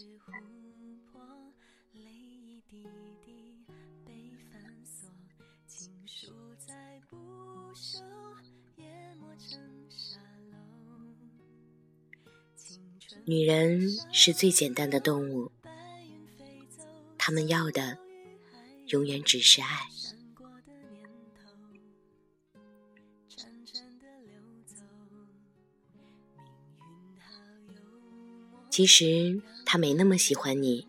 琥珀，泪一滴滴被反锁，情书再不朽也磨成沙漏。女人是最简单的动物，她们要的永远只是爱。其实他没那么喜欢你，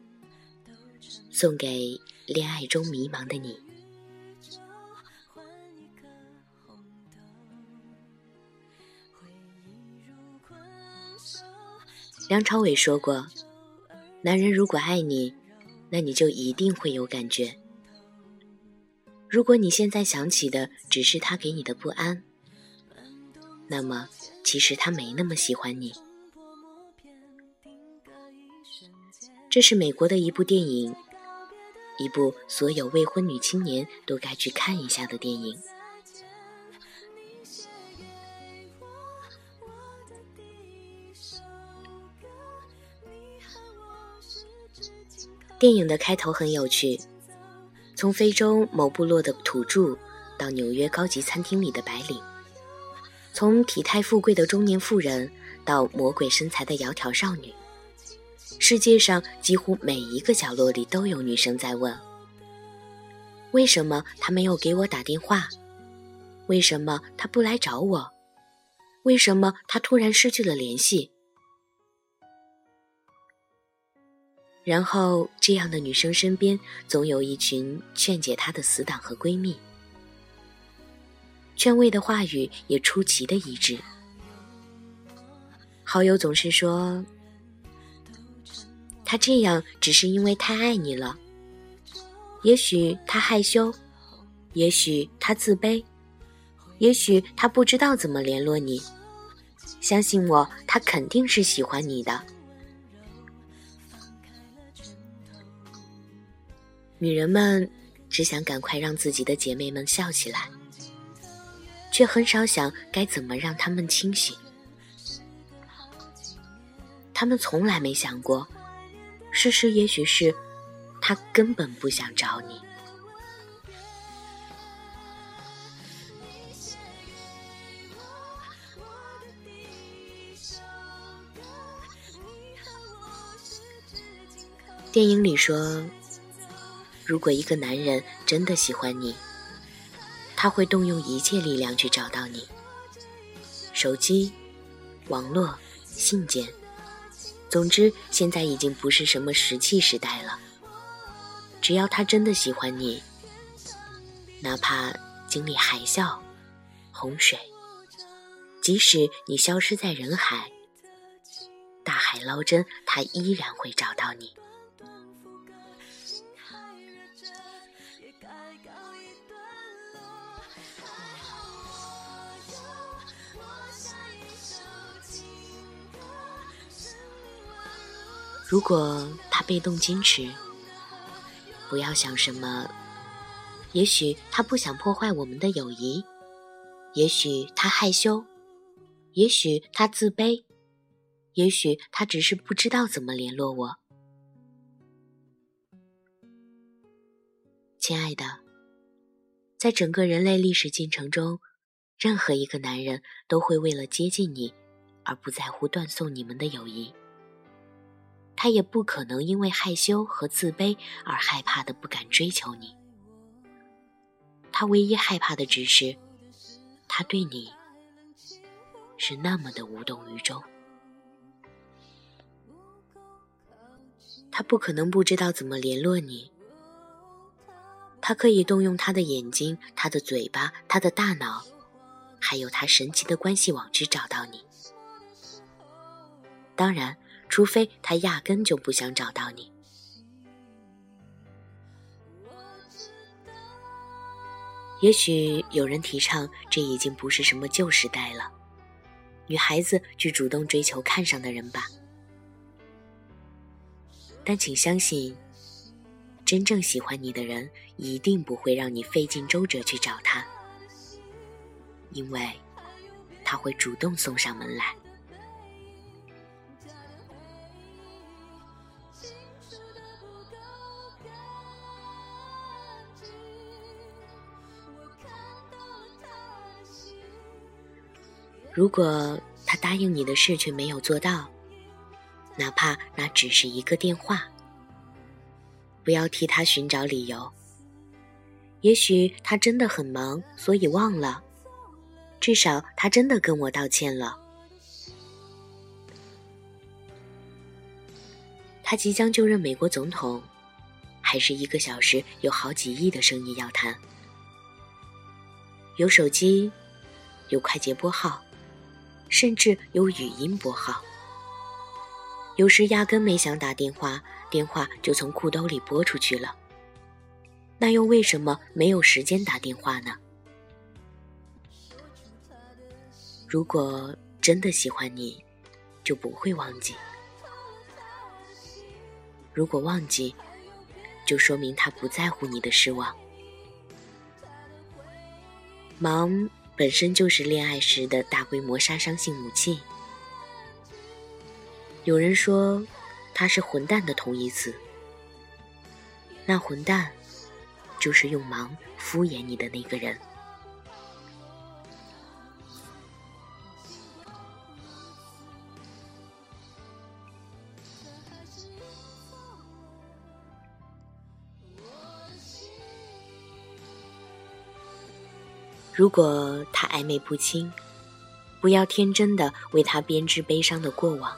送给恋爱中迷茫的你。梁朝伟说过：“男人如果爱你，那你就一定会有感觉。如果你现在想起的只是他给你的不安，那么其实他没那么喜欢你。”这是美国的一部电影，一部所有未婚女青年都该去看一下的电影。电影的开头很有趣，从非洲某部落的土著到纽约高级餐厅里的白领，从体态富贵的中年妇人到魔鬼身材的窈窕少女，世界上几乎每一个角落里都有女生在问：为什么他没有给我打电话？为什么他不来找我？为什么他突然失去了联系？然后，这样的女生身边总有一群劝解她的死党和闺蜜，劝慰的话语也出奇的一致。好友总是说：“他这样只是因为太爱你了，也许他害羞，也许他自卑，也许他不知道怎么联络你。相信我，他肯定是喜欢你的。”女人们只想赶快让自己的姐妹们笑起来，却很少想该怎么让她们清醒。她们从来没想过，事实也许是他根本不想找你。电影里说。如果一个男人真的喜欢你，他会动用一切力量去找到你。手机、网络、信件，总之，现在已经不是什么石器时代了。只要他真的喜欢你，哪怕经历海啸、洪水，即使你消失在人海，大海捞针，他依然会找到你。如果他被动矜持，不要想什么。也许他不想破坏我们的友谊，也许他害羞，也许他自卑，也许他只是不知道怎么联络我。亲爱的，在整个人类历史进程中，任何一个男人都会为了接近你，而不在乎断送你们的友谊。他也不可能因为害羞和自卑而害怕的不敢追求你。他唯一害怕的只是，他对你是那么的无动于衷。他不可能不知道怎么联络你。他可以动用他的眼睛、他的嘴巴、他的大脑，还有他神奇的关系网去找到你。当然。除非他压根就不想找到你。也许有人提倡，这已经不是什么旧时代了，女孩子去主动追求看上的人吧。但请相信，真正喜欢你的人一定不会让你费尽周折去找他，因为他会主动送上门来。如果他答应你的事却没有做到，哪怕那只是一个电话。不要替他寻找理由。也许他真的很忙，所以忘了。至少他真的跟我道歉了。他即将就任美国总统，还是一个小时有好几亿的生意要谈。有手机，有快捷拨号，甚至有语音拨号。有时压根没想打电话，电话就从裤兜里拨出去了。那又为什么没有时间打电话呢？如果真的喜欢你，就不会忘记；如果忘记，就说明他不在乎你的失望。忙本身就是恋爱时的大规模杀伤性武器。有人说，他是混蛋的同义词。那混蛋，就是用忙敷衍你的那个人。如果他暧昧不清，不要天真的为他编织悲伤的过往。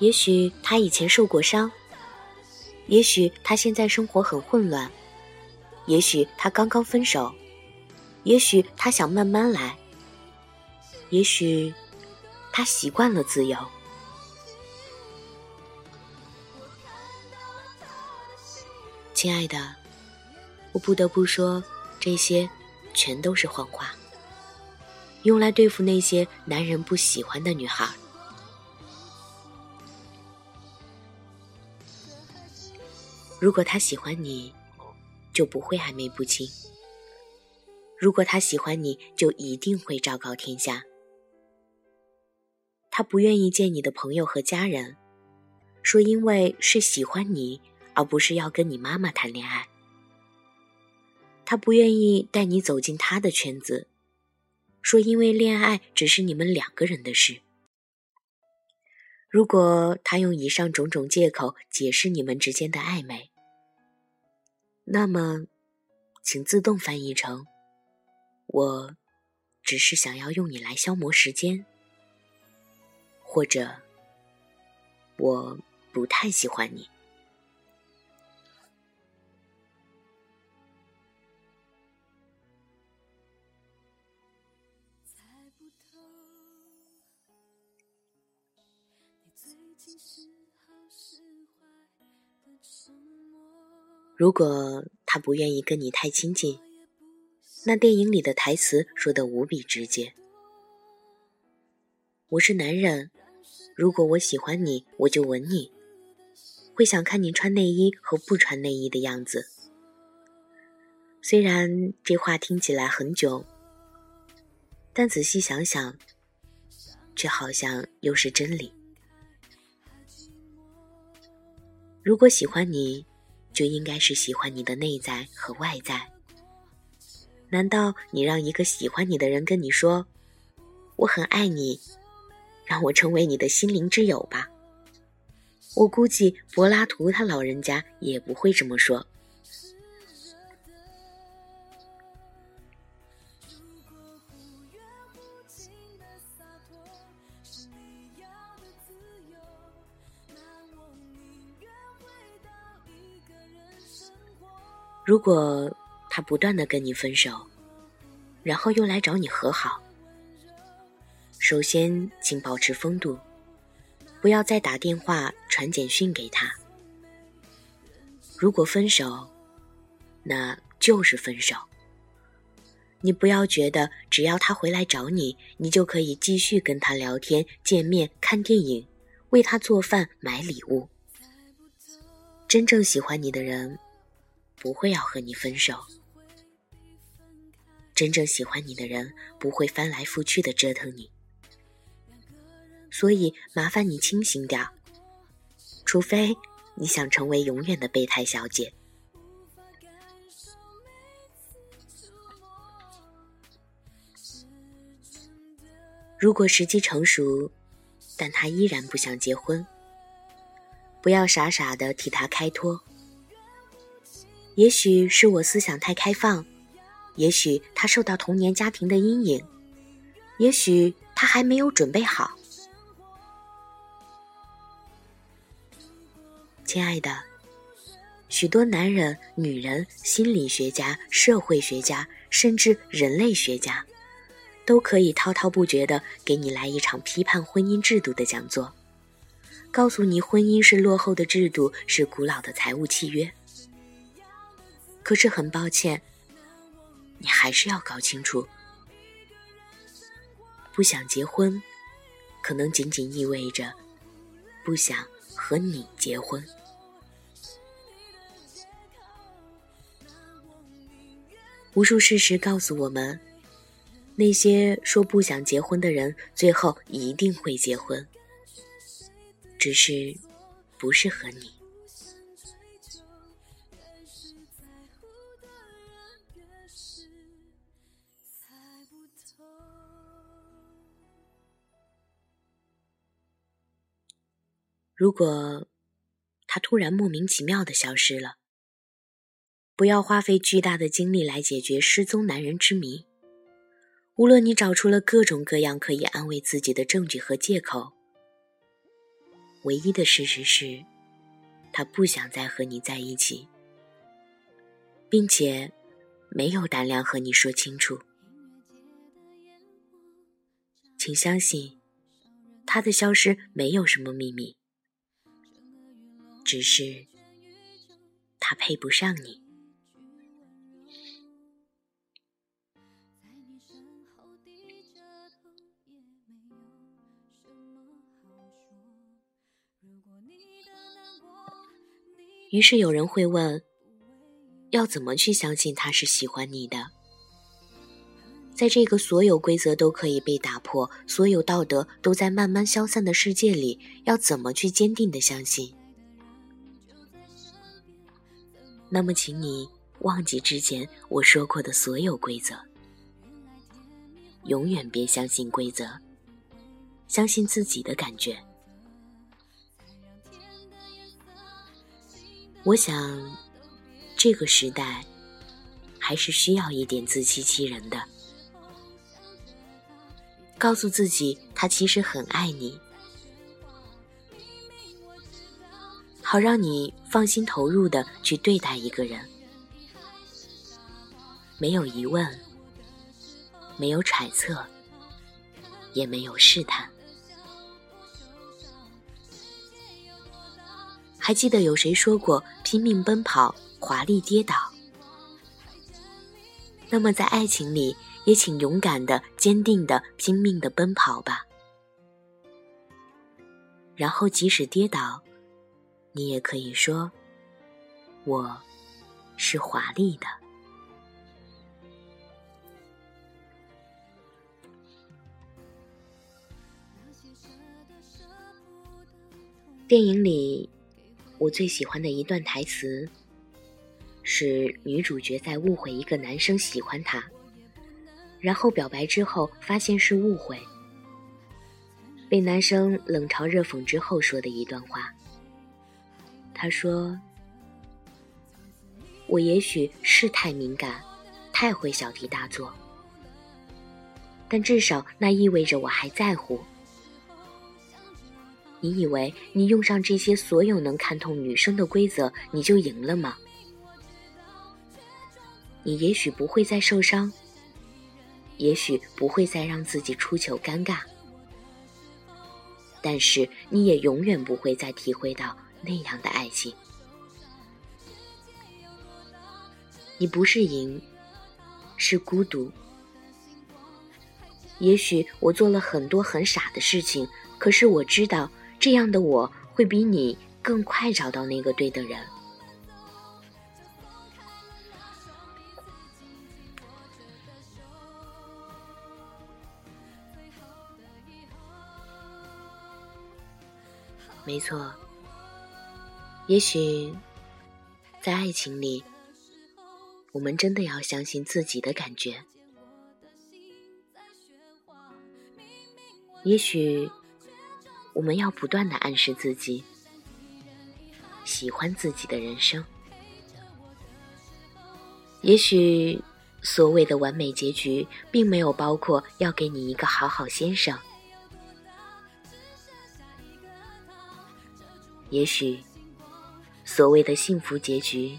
也许他以前受过伤，也许他现在生活很混乱，也许他刚刚分手，也许他想慢慢来，也许他习惯了自由。亲爱的，我不得不说。这些全都是谎话，用来对付那些男人不喜欢的女孩。如果他喜欢你，就不会暧昧不清；如果他喜欢你，就一定会昭告天下。他不愿意见你的朋友和家人，说因为是喜欢你，而不是要跟你妈妈谈恋爱。他不愿意带你走进他的圈子，说因为恋爱只是你们两个人的事。如果他用以上种种借口解释你们之间的暧昧，那么，请自动翻译成：我只是想要用你来消磨时间，或者我不太喜欢你。如果他不愿意跟你太亲近，那电影里的台词说的无比直接：“我是男人，如果我喜欢你，我就吻你，会想看你穿内衣和不穿内衣的样子。”虽然这话听起来很囧，但仔细想想，却好像又是真理。如果喜欢你，就应该是喜欢你的内在和外在。难道你让一个喜欢你的人跟你说“我很爱你，让我成为你的心灵之友吧”？我估计柏拉图他老人家也不会这么说。如果他不断的跟你分手，然后又来找你和好，首先请保持风度，不要再打电话传简讯给他。如果分手，那就是分手。你不要觉得只要他回来找你，你就可以继续跟他聊天、见面、看电影，为他做饭、买礼物。真正喜欢你的人。不会要和你分手。真正喜欢你的人不会翻来覆去的折腾你，所以麻烦你清醒点儿除非你想成为永远的备胎小姐。如果时机成熟，但他依然不想结婚。不要傻傻的替他开脱。也许是我思想太开放，也许他受到童年家庭的阴影，也许他还没有准备好。亲爱的，许多男人、女人、心理学家、社会学家，甚至人类学家，都可以滔滔不绝的给你来一场批判婚姻制度的讲座。告诉你，婚姻是落后的制度，是古老的财务契约。可是很抱歉，你还是要搞清楚，不想结婚，可能仅仅意味着不想和你结婚。无数事实告诉我们，那些说不想结婚的人，最后一定会结婚。只是不适合你。如果他突然莫名其妙的消失了，不要花费巨大的精力来解决失踪男人之谜。无论你找出了各种各样可以安慰自己的证据和借口。唯一的事实是，他不想再和你在一起，并且没有胆量和你说清楚。请相信，他的消失没有什么秘密，只是他配不上你。于是有人会问：要怎么去相信他是喜欢你的？在这个所有规则都可以被打破、所有道德都在慢慢消散的世界里，要怎么去坚定的相信？那么，请你忘记之前我说过的所有规则，永远别相信规则，相信自己的感觉。我想，这个时代还是需要一点自欺欺人的，告诉自己他其实很爱你，好让你放心投入的去对待一个人，没有疑问，没有揣测，也没有试探。还记得有谁说过“拼命奔跑，华丽跌倒”？那么在爱情里，也请勇敢的、坚定的、拼命的奔跑吧。然后即使跌倒，你也可以说：“我是华丽的。”电影里。我最喜欢的一段台词，是女主角在误会一个男生喜欢她，然后表白之后发现是误会，被男生冷嘲热讽之后说的一段话。她说：“我也许是太敏感，太会小题大做，但至少那意味着我还在乎。”你以为你用上这些所有能看透女生的规则，你就赢了吗？你也许不会再受伤，也许不会再让自己出糗尴尬，但是你也永远不会再体会到那样的爱情。你不是赢，是孤独。也许我做了很多很傻的事情，可是我知道。这样的我会比你更快找到那个对的人。没错，也许在爱情里，我们真的要相信自己的感觉。也许。我们要不断的暗示自己，喜欢自己的人生。也许，所谓的完美结局，并没有包括要给你一个好好先生。也许，所谓的幸福结局，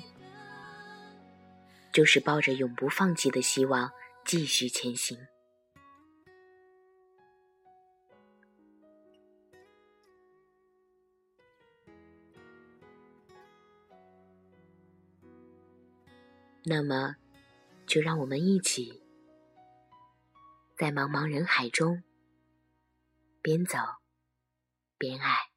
就是抱着永不放弃的希望继续前行。那么，就让我们一起，在茫茫人海中，边走边爱。